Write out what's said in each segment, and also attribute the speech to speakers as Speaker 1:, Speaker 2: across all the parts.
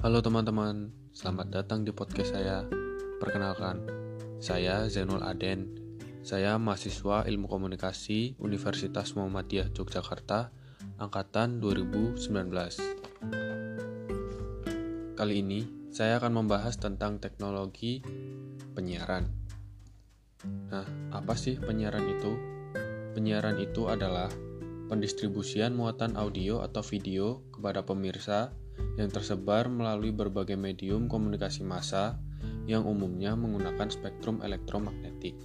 Speaker 1: Halo teman-teman, selamat datang di podcast saya. Perkenalkan, saya Zainul Aden. Saya mahasiswa Ilmu Komunikasi Universitas Muhammadiyah Yogyakarta, angkatan 2019. Kali ini saya akan membahas tentang teknologi penyiaran. Nah, apa sih penyiaran itu? Penyiaran itu adalah pendistribusian muatan audio atau video kepada pemirsa yang tersebar melalui berbagai medium komunikasi massa yang umumnya menggunakan spektrum elektromagnetik.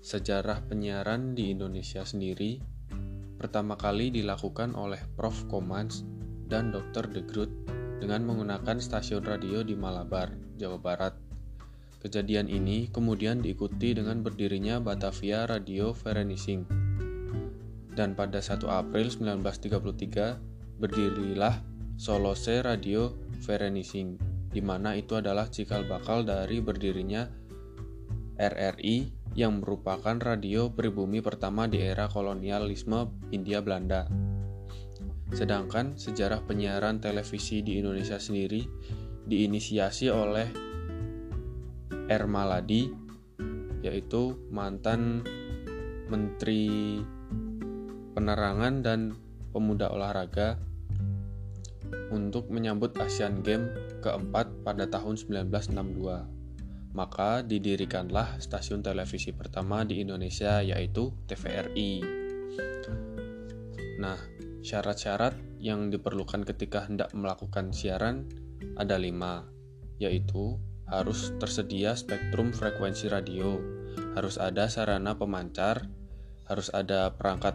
Speaker 1: Sejarah penyiaran di Indonesia sendiri pertama kali dilakukan oleh Prof. Komans dan Dr. De Groot dengan menggunakan stasiun radio di Malabar, Jawa Barat. Kejadian ini kemudian diikuti dengan berdirinya Batavia Radio Vereniging dan pada 1 April 1933 berdirilah Solose Radio Vereniging, di mana itu adalah cikal bakal dari berdirinya RRI yang merupakan radio pribumi pertama di era kolonialisme India Belanda. Sedangkan sejarah penyiaran televisi di Indonesia sendiri diinisiasi oleh R. Maladi, yaitu mantan Menteri penerangan dan pemuda olahraga untuk menyambut Asian Games keempat pada tahun 1962. Maka didirikanlah stasiun televisi pertama di Indonesia yaitu TVRI. Nah, syarat-syarat yang diperlukan ketika hendak melakukan siaran ada lima, yaitu harus tersedia spektrum frekuensi radio, harus ada sarana pemancar, harus ada perangkat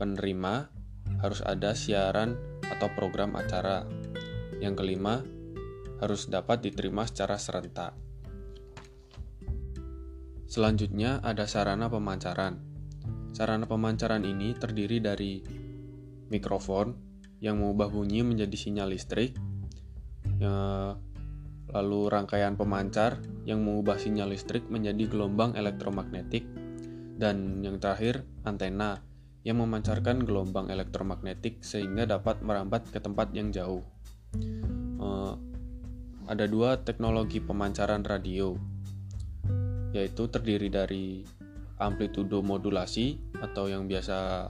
Speaker 1: penerima harus ada siaran atau program acara. Yang kelima, harus dapat diterima secara serentak. Selanjutnya ada sarana pemancaran. Sarana pemancaran ini terdiri dari mikrofon yang mengubah bunyi menjadi sinyal listrik, ya, lalu rangkaian pemancar yang mengubah sinyal listrik menjadi gelombang elektromagnetik, dan yang terakhir antena yang memancarkan gelombang elektromagnetik sehingga dapat merambat ke tempat yang jauh. Uh, ada dua teknologi pemancaran radio, yaitu terdiri dari amplitudo modulasi atau yang biasa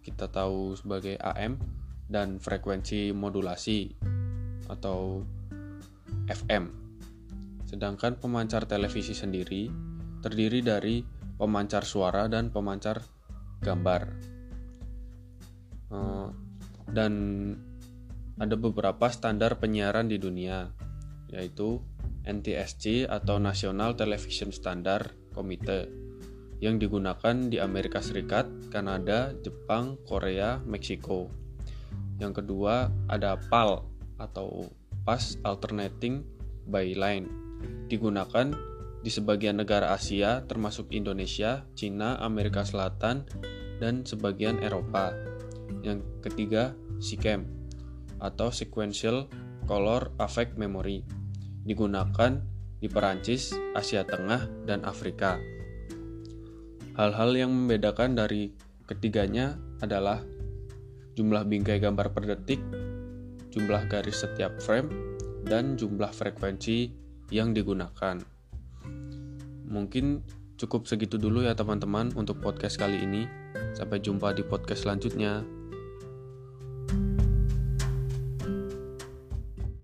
Speaker 1: kita tahu sebagai AM dan frekuensi modulasi atau FM. Sedangkan pemancar televisi sendiri terdiri dari pemancar suara dan pemancar gambar uh, dan ada beberapa standar penyiaran di dunia yaitu NTSC atau National Television Standard Committee yang digunakan di Amerika Serikat, Kanada, Jepang, Korea, Meksiko. Yang kedua ada PAL atau Pass Alternating Byline digunakan di sebagian negara Asia termasuk Indonesia, Cina, Amerika Selatan, dan sebagian Eropa. Yang ketiga, SICAM atau Sequential Color Affect Memory digunakan di Perancis, Asia Tengah, dan Afrika. Hal-hal yang membedakan dari ketiganya adalah jumlah bingkai gambar per detik, jumlah garis setiap frame, dan jumlah frekuensi yang digunakan. Mungkin cukup segitu dulu ya teman-teman untuk podcast kali ini. Sampai jumpa di podcast selanjutnya.